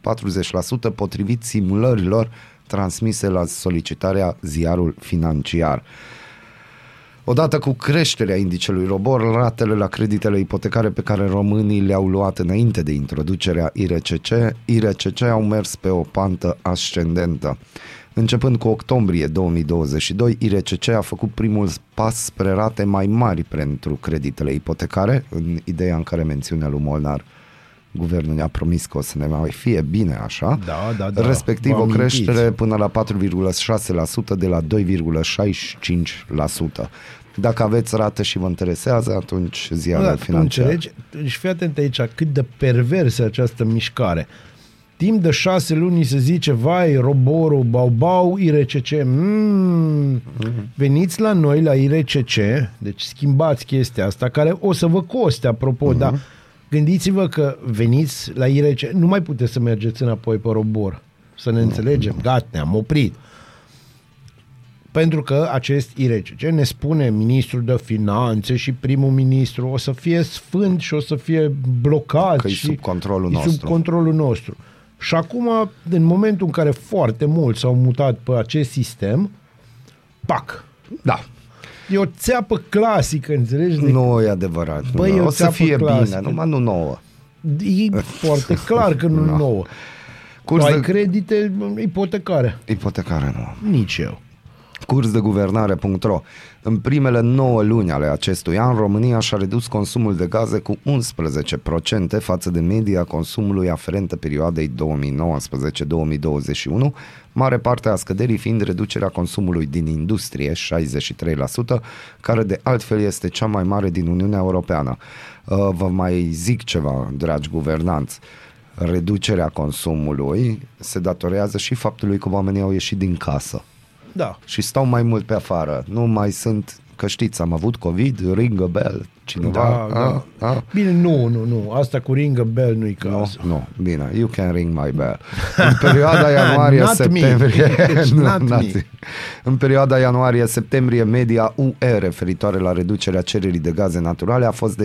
potrivit simulărilor transmise la solicitarea ziarul financiar. Odată cu creșterea indicelui robor, ratele la creditele ipotecare pe care românii le-au luat înainte de introducerea IRCC, IRCC au mers pe o pantă ascendentă. Începând cu octombrie 2022, IRCC a făcut primul pas spre rate mai mari pentru creditele ipotecare, în ideea în care mențiunea lui Molnar Guvernul ne-a promis că o să ne mai fie bine așa, Da, da, da. respectiv Vă o amintiți. creștere până la 4,6% de la 2,65%. Dacă aveți rată și vă interesează, atunci Nu, ziarul dar tu financiar. înțelegi? Deci fii atent aici cât de perversă e această mișcare. Timp de șase luni se zice, vai, roborul, bau-bau, IRCC, mm, veniți la noi la IRCC, deci schimbați chestia asta, care o să vă coste, apropo, dar gândiți-vă că veniți la IRCC, nu mai puteți să mergeți înapoi pe robor, să ne înțelegem, gata, ne-am oprit. Pentru că acest IRCC ne spune ministrul de finanțe și primul ministru o să fie sfânt și o să fie blocat Că e și sub controlul e nostru. sub controlul nostru. Și acum, în momentul în care foarte mulți s-au mutat pe acest sistem, pac, Da, e o țeapă clasică, înțelegi? De, nu e adevărat. Băi, nu. e o o să țeapă fie clasică. bine, numai nu nouă. E foarte clar că nu Da. nouă. Curs tu ai de credite ipotecare. ipotecare nu. Nici eu. Cursdeguvernare.ro În primele 9 luni ale acestui an, România și-a redus consumul de gaze cu 11% față de media consumului aferentă perioadei 2019-2021, mare parte a scăderii fiind reducerea consumului din industrie, 63%, care de altfel este cea mai mare din Uniunea Europeană. Uh, Vă mai zic ceva, dragi guvernanți. Reducerea consumului se datorează și faptului că oamenii au ieșit din casă Da. și stau mai mult pe afară. Nu mai sunt, că știți, am avut COVID, ring a bell, cineva. Da, a, da. A? Bine, nu, nu, nu. Asta cu ring a bell nu-i Nu, cazul. nu, bine, you can ring my bell. În perioada ianuarie-septembrie... Not me. Deci Nu, not not me. me. În perioada ianuarie-septembrie, media UE referitoare la reducerea cererii de gaze naturale a fost de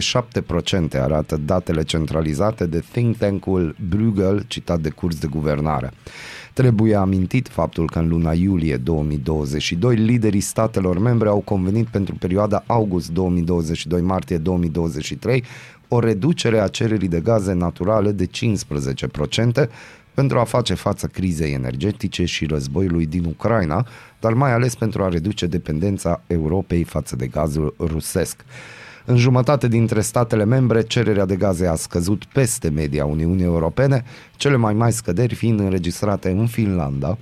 7%, arată datele centralizate de think tank-ul Bruegel, citat de curs de guvernare. Trebuie amintit faptul că în luna iulie 2022 liderii statelor membre au convenit pentru perioada august 2022-martie 2023 o reducere a cererii de gaze naturale de 15% pentru a face față crizei energetice și războiului din Ucraina, dar mai ales pentru a reduce dependența Europei față de gazul rusesc. În jumătate dintre statele membre, cererea de gaze a scăzut peste media Uniunii Europene, cele mai mari scăderi fiind înregistrate în Finlanda,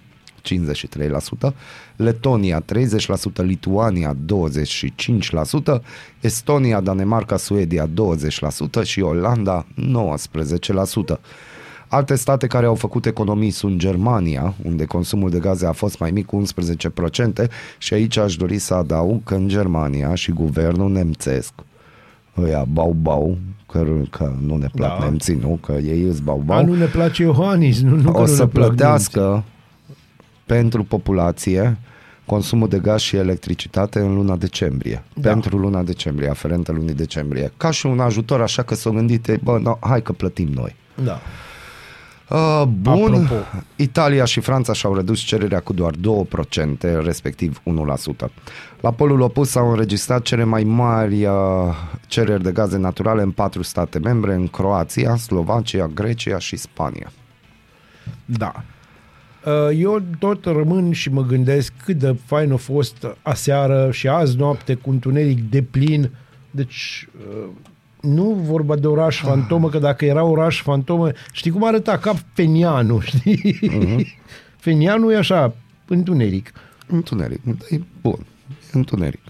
53%, Letonia 30%, Lituania 25%, Estonia, Danemarca, Suedia 20% și Olanda 19%. Alte state care au făcut economii sunt Germania, unde consumul de gaze a fost mai mic cu 11% și aici aș dori să adaug că în Germania și guvernul nemțesc, ăia bau-bau, că, că nu ne plac Da. da. nemții, nu? Că ei îți bau-bau Ba, nu ne place Iohannis, nu, nu că o nu să ne plac plătească pentru populație consumul de gaz și electricitate în luna decembrie. Da. Pentru luna decembrie, aferentă lunii decembrie. Ca și un ajutor, așa că s-o gândite, bă, no, hai că plătim noi. nemții. Da. Uh, bun, Apropo. Italia și Franța și-au redus cererea cu doar 2%, respectiv 1%. La polul opus s-au înregistrat cele mai mari uh, cereri de gaze naturale în patru state membre, în Croația, Slovacia, Grecia și Spania. Da. Uh, Eu tot rămân și mă gândesc cât de fain a fost aseară și azi noapte cu întuneric de plin. Deci uh, nu vorba de oraș fantomă, că dacă era oraș fantomă, știi cum arăta ca Fenianu, știi? Uh-huh. Fenianu e așa, întuneric. Întuneric, e bun, e întuneric.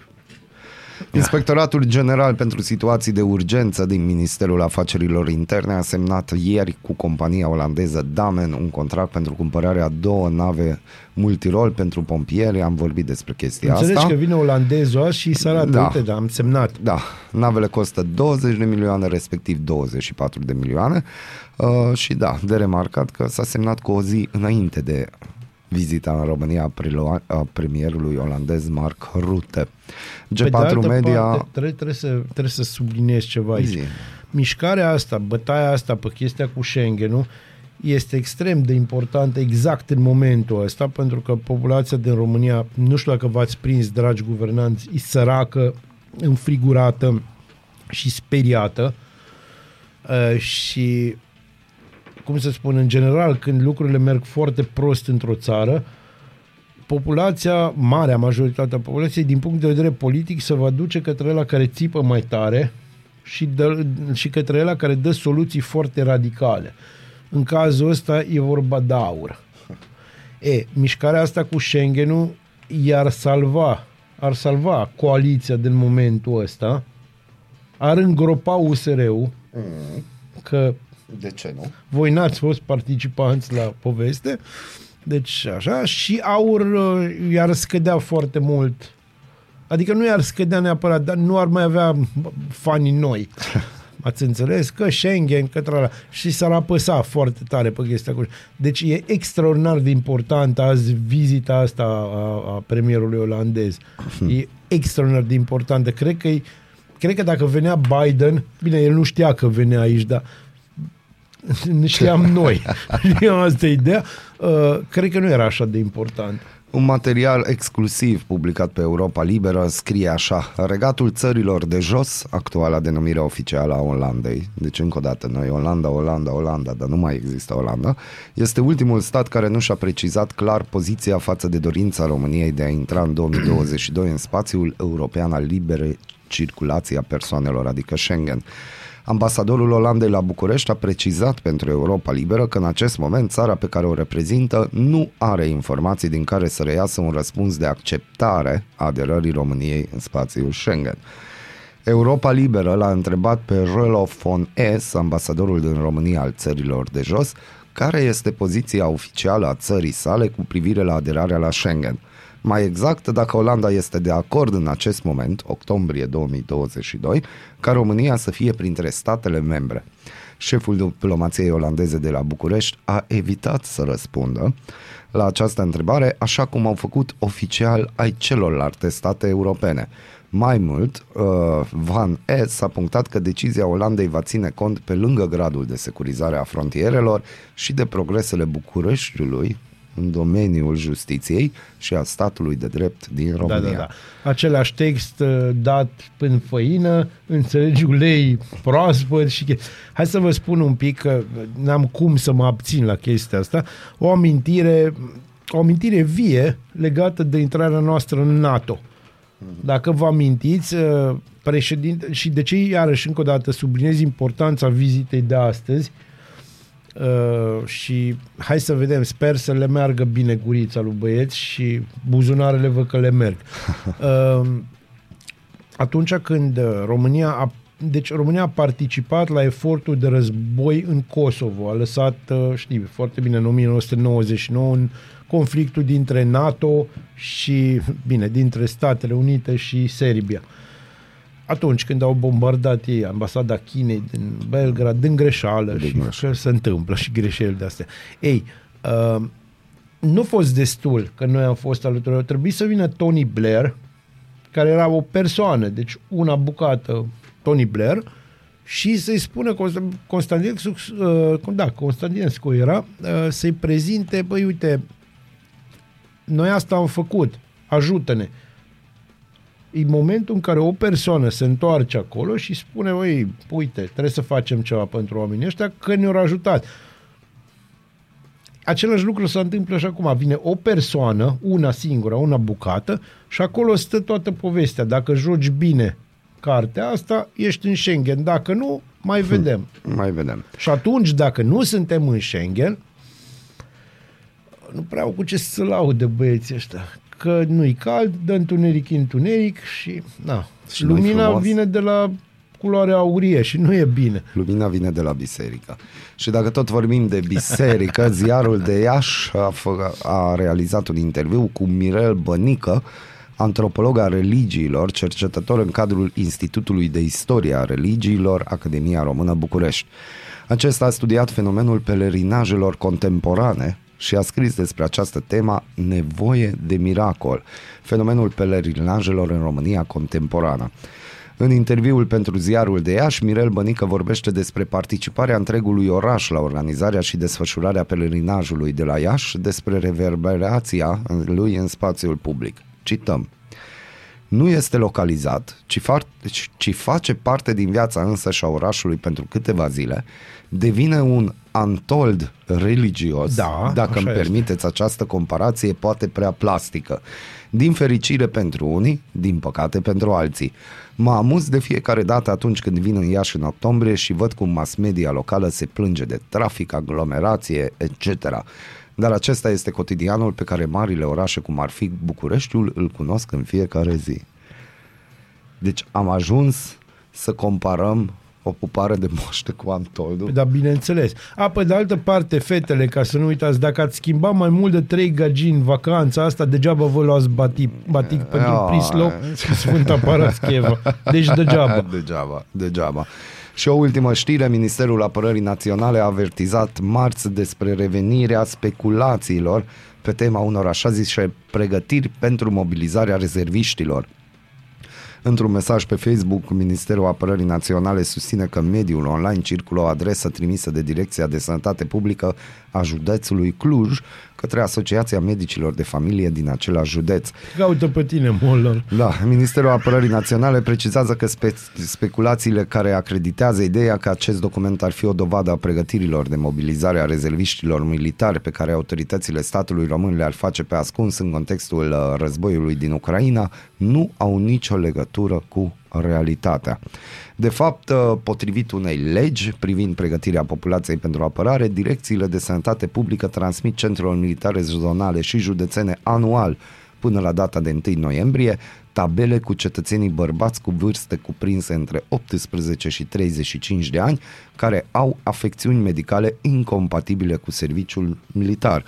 Inspectoratul General pentru Situații de Urgență din Ministerul Afacerilor Interne a semnat ieri cu compania olandeză Damen un contract pentru cumpărarea două nave multirol pentru pompieri. Am vorbit despre chestia Înțelegi asta. că vine olandezul azi și să arată, Da. uite, da, am semnat. Da, navele costă 20 de milioane, respectiv 24 de milioane uh, și da, de remarcat că s-a semnat cu o zi înainte de vizita în România a prilo- a premierului olandez Mark Rutte. Pe de G4 altă Media... parte, trebuie, trebuie, să, trebuie să subliniez ceva aici. Zi. Mișcarea asta, bătaia asta pe chestia cu Schengen-ul, este extrem de importantă exact în momentul ăsta, pentru că populația din România, nu știu dacă v-ați prins, dragi guvernanți, e săracă, înfrigurată și speriată uh, și cum să spun, în general, când lucrurile merg foarte prost într-o țară, populația, marea majoritatea populației, din punct de vedere politic, se va duce către la care țipă mai tare și, dă, și către la care dă soluții foarte radicale. În cazul ăsta e vorba de aur. E, mișcarea asta cu Schengen-ul i-ar salva, ar salva coaliția din momentul ăsta, ar îngropa USR-ul, că De ce nu? voi n-ați fost participanți la poveste, deci așa, și aur uh, i-ar scădea foarte mult. Adică nu i-ar scădea neapărat, dar nu ar mai avea fanii noi. Ați înțeles? Că Schengen, că trala. Și s-ar apăsa foarte tare pe chestia cu... Deci e extraordinar de important azi vizita asta a, a premierului olandez. E extraordinar de importantă. Cred că, cred că dacă venea Biden, bine, el nu știa că venea aici, dar nu știam noi. Știam asta e ideea. Uh, cred că nu era așa de important. Un material exclusiv publicat pe Europa Liberă scrie așa Regatul țărilor de jos, actuala denumire oficială a Olandei Deci încă o dată, noi Olanda, Olanda, Olanda, dar nu mai există Olanda Este ultimul stat care nu și-a precizat clar poziția față de dorința României de a intra în 2022 în spațiul european al liberei circulației a persoanelor, adică Schengen Ambasadorul Olandei la București a precizat pentru Europa Liberă că în acest moment țara pe care o reprezintă nu are informații din care să reiasă un răspuns de acceptare a aderării României în spațiul Schengen. Europa Liberă l-a întrebat pe Rolof von S., ambasadorul din România al țărilor de jos, care este poziția oficială a țării sale cu privire la aderarea la Schengen. Mai exact, dacă Olanda este de acord în acest moment, octombrie 2022, ca România să fie printre statele membre. Șeful diplomației olandeze de la București a evitat să răspundă la această întrebare, așa cum au făcut oficial ai celorlalte state europene. Mai mult, uh, Van S. a punctat că decizia Olandei va ține cont pe lângă gradul de securizare a frontierelor și de progresele Bucureștiului în domeniul justiției și a statului de drept din Da, România. da, da. Același text uh, dat în făină, înțelegi ulei proaspăt și... che- Hai să vă spun un pic că n-am cum să mă abțin la chestia asta. O amintire, o amintire vie legată de intrarea noastră în NATO. Dacă vă amintiți, uh, președinte, și de ce iarăși încă o dată subliniez importanța vizitei de astăzi, Uh, și hai să vedem, sper să le meargă bine gurița lui băieți și buzunarele văd că le merg. Uh, atunci când uh, România a deci România a participat la efortul de război în Kosovo. A lăsat, uh, știi foarte bine, în 1999 în conflictul dintre NATO și, bine, dintre Statele Unite și Serbia. Atunci când au bombardat ei ambasada Chinei din Belgrad, din greșeală Din și greșeală. că se întâmplă și greșeli de astea. Ei, uh, nu a fost destul că noi am fost alături. Trebuie trebuie să vină Tony Blair, care era o persoană, deci una bucată Tony Blair, și să-i spună Const- Constantinescu, uh, da, Constantinescu era, uh, să-i prezinte, băi, uite, noi asta am făcut, ajută-ne. E momentul în care o persoană se întoarce acolo și spune, băi, uite, trebuie să facem ceva pentru oamenii ăștia, că ne-au ajutat. Același lucru se întâmplă și acum. Vine o persoană, una singură, una bucată, și acolo stă toată povestea. Dacă joci bine cartea asta, ești în Schengen. Dacă nu, mai vedem. Mai vedem. Și atunci, dacă nu suntem în Schengen, nu prea au cu ce să se laude băieții ăștia. Că nu-i cald, dă întuneric întuneric și, na, Și și nu-i lumina frumos. vine de la culoarea aurie și nu e bine. Lumina vine de la biserică. Și dacă tot vorbim de biserică, ziarul de Iași a, fă, a realizat un interviu cu Mirel Bănică, antropolog a religiilor, cercetător în cadrul Institutului de Istorie a Religiilor, Academia Română București. Acesta a studiat fenomenul pelerinajelor contemporane și a scris despre această temă Nevoie de miracol, fenomenul pelerinajelor în România contemporană. În interviul pentru ziarul de Iași, Mirel Bănică vorbește despre participarea întregului oraș la organizarea și desfășurarea pelerinajului de la Iași, despre reverberația lui în spațiul public. Cităm. Nu este localizat, ci, fa- ci face parte din viața însă și a orașului pentru câteva zile, devine un antold religios, Da, dacă așa îmi este. permiteți această comparație, poate prea plastică. Din fericire pentru unii, din păcate pentru alții. Mă amuz de fiecare dată atunci când vin în Iași în octombrie și văd cum mass media locală se plânge de trafic, aglomerație, etc. Dar acesta este cotidianul pe care marile orașe, cum ar fi Bucureștiul, îl cunosc în fiecare zi. Deci am ajuns să comparăm o pupare de moște cu Antoldul. Dar bineînțeles. A, pe de altă parte, fetele, ca să nu uitați, dacă ați schimba mai mult de trei gagini vacanța asta, degeaba vă luați batic, batic pentru Ah. Prislop și Sfânta Parascheva. Deci degeaba. degeaba, degeaba. Și o ultimă știre, Ministerul Apărării Naționale a avertizat marți despre revenirea speculațiilor pe tema unor așa zise pregătiri pentru mobilizarea rezerviștilor. Într-un mesaj pe Facebook, Ministerul Apărării Naționale susține că în mediul online circulă o adresă trimisă de Direcția de Sănătate Publică a județului Cluj către Asociația Medicilor de Familie din același județ. Caută pe tine, Moller. Da, Ministerul Apărării Naționale precizează că spe- speculațiile care acreditează ideea că acest document ar fi o dovadă a pregătirilor de mobilizare a rezerviștilor militari pe care autoritățile statului român le-ar face pe ascuns în contextul uh, războiului din Ucraina nu au nicio legătură cu realitatea. De fapt, uh, potrivit unei legi privind pregătirea populației pentru apărare, direcțiile de sănătate publică transmit centrelor militare zonale și județene anual până la data de 1 noiembrie tabele cu cetățenii bărbați cu vârste cuprinse între 18 și 35 de ani care au afecțiuni medicale incompatibile cu serviciul militar.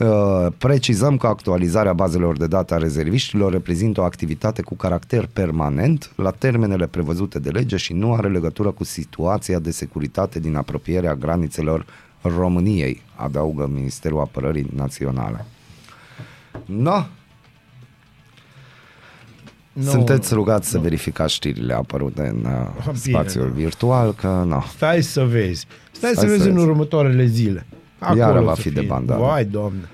Uh, Precizăm că actualizarea bazelor de date a rezerviștilor reprezintă o activitate cu caracter permanent la termenele prevăzute de lege și nu are legătură cu situația de securitate din apropierea granițelor României, adaugă Ministerul Apărării Naționale. No, Nu. sunteți rugați să verificați știrile apărute în uh, Bine, spațiul da. virtual, că nu. Stai să vezi. Stai, Stai să vezi să în vezi. următoarele zile. Iară va să fi de fie. bandana. Vai, doamne.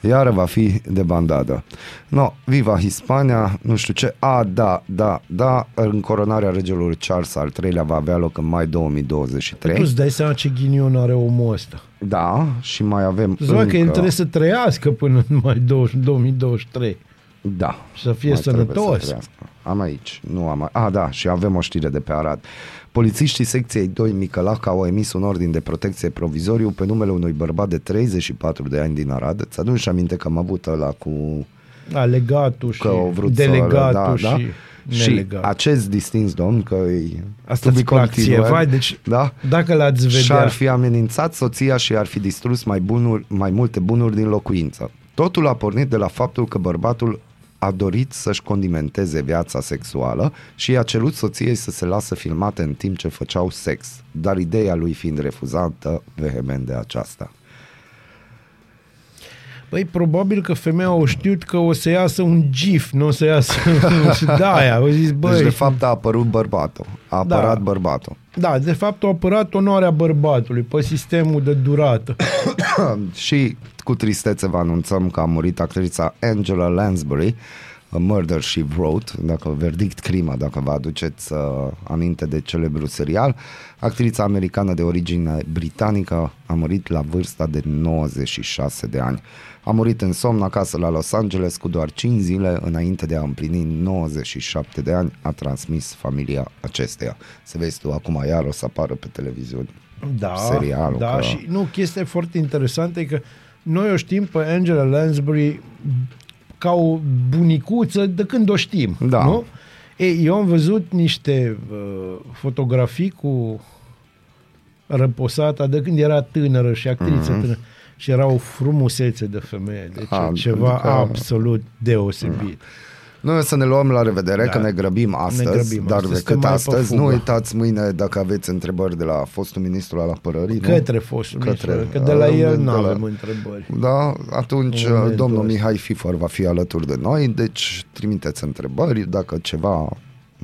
Iară va fi de bandadă. No, viva Hispania, nu știu ce. A, da, da, da, încoronarea regelui Charles al III-lea va avea loc în mai 2023. Tu îți dai seama ce ghinion are omul ăsta. Da, și mai avem Tu încă... că el încă... trebuie să trăiască până în mai 20, 2023. Da. Și să fie mai trebuie sănătos. să trăiască. am aici, nu am A, da, și avem o știre de pe Arad. Polițiștii secției 2 Micălac au emis un ordin de protecție provizoriu pe numele unui bărbat de 34 de ani din Arad. Ți aduci aminte că am avut ăla cu Da, legatul și că au vrut să delegatul da, da? și și nelegatul. acest distins domn că e Asta to be îți plac ție, continued, vai, deci da? dacă l-ați vedea... și ar fi amenințat soția și ar fi distrus mai, bunuri, mai multe bunuri din locuință. Totul a pornit de la faptul că bărbatul a dorit să-și condimenteze viața sexuală și i-a cerut soției să se lasă filmate în timp ce făceau sex, dar ideea lui fiind refuzată vehement de aceasta. Păi probabil că femeia au știut că o să iasă un gif, nu o să iasă și da, aia, au zis, băi, Deci de fapt a apărut bărbatul, a apărat Da. bărbatul. da, de fapt au apărat onoarea bărbatului pe sistemul de durată. și cu tristețe vă anunțăm că a murit actrița Angela Lansbury, A Murder She Wrote, dacă verdict crima, dacă vă aduceți uh, aminte de celebru serial. Actrița americană de origine britanică a murit la vârsta de 96 de ani. A murit în somn acasă la Los Angeles cu doar 5 zile înainte de a împlini 97 de ani, a transmis familia acesteia. Să vezi tu, acum iar o să apară pe televiziune Da, serialul. da, că... și nu, chestia foarte interesantă e că noi o știm pe Angela Lansbury ca o bunicuță de când o știm, Da. nu? Ei, eu am văzut niște uh, fotografii cu răposata de când era tânără și actriță mm-hmm. tânără și era o frumusețe de femeie, deci Ah, A, ceva adică- absolut deosebit. Noi o să ne luăm la revedere, Da. că ne grăbim astăzi, grăbim dar astăzi, decât că mai pe astăzi, fugă. nu uitați mâine dacă aveți întrebări de la fostul ministru al apărării. nu? Către fostul Către- ministru, că de la uh, el de nu la- avem întrebări. Da, atunci În momentul domnul ăsta. Mihai Fifor va fi alături de noi, deci trimiteți întrebări, dacă ceva,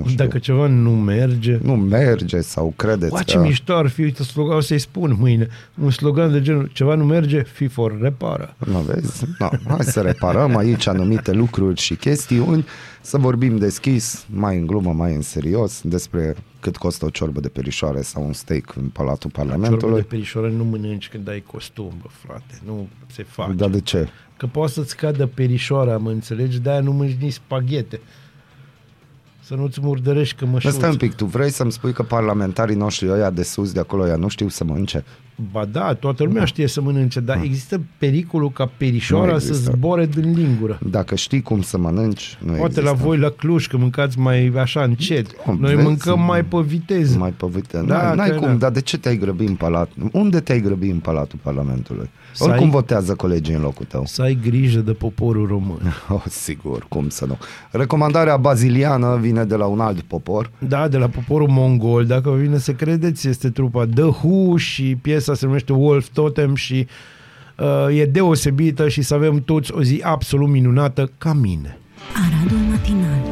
nu știu, Dacă ceva nu merge, nu merge sau credeți Ba, ce că... mișto ar fi, uite, slogan, o să-i spun mâine, un slogan de genul, ceva nu merge, FIFOR repară. Nu vezi? No, hai să reparăm aici anumite lucruri și chestiuni, să vorbim deschis, mai în glumă, mai în serios, despre cât costă o ciorbă de perișoare sau un steak în Palatul Ciorbă de Parlamentului. perișoare nu mănânci când ai costum, bă, frate, nu se face. Dar de ce? Că poate să-ți cadă perișoara, mă înțelegi, de-aia nu mănânci nici spaghete. Să nu-ți murdărești că mă Dar stai un pic, tu vrei să-mi spui că parlamentarii noștri ăia de sus, de acolo, ăia nu știu să mănânce? Ba da, toată lumea știe să mănânce, dar există pericolul ca perișoara Nu să există. zboare din lingură. Dacă știi cum să mănânci, nu Poate există. la voi la Cluj, că mâncați mai așa încet. Nu, Noi vezi? mâncăm mai pe viteză. Mai pe vite. Da, Da, N-ai că cum, da. dar de ce te-ai grăbit în palat? Unde te-ai grăbit în Palatul Parlamentului? Să Oricum ai- votează colegii în locul tău. Să ai grijă de poporul român. Oh, sigur, cum să nu. Recomandarea baziliană vine de la un alt popor. Da, de la poporul mongol, dacă vă vine să credeți, este trupa The Who și piesa se numește Wolf Totem și uh, e deosebită și să avem toți o zi absolut minunată ca mine. Aradul matinal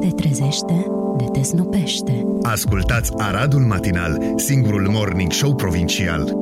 Te trezește, de te snopește Ascultați Aradul Matinal, singurul morning show provincial.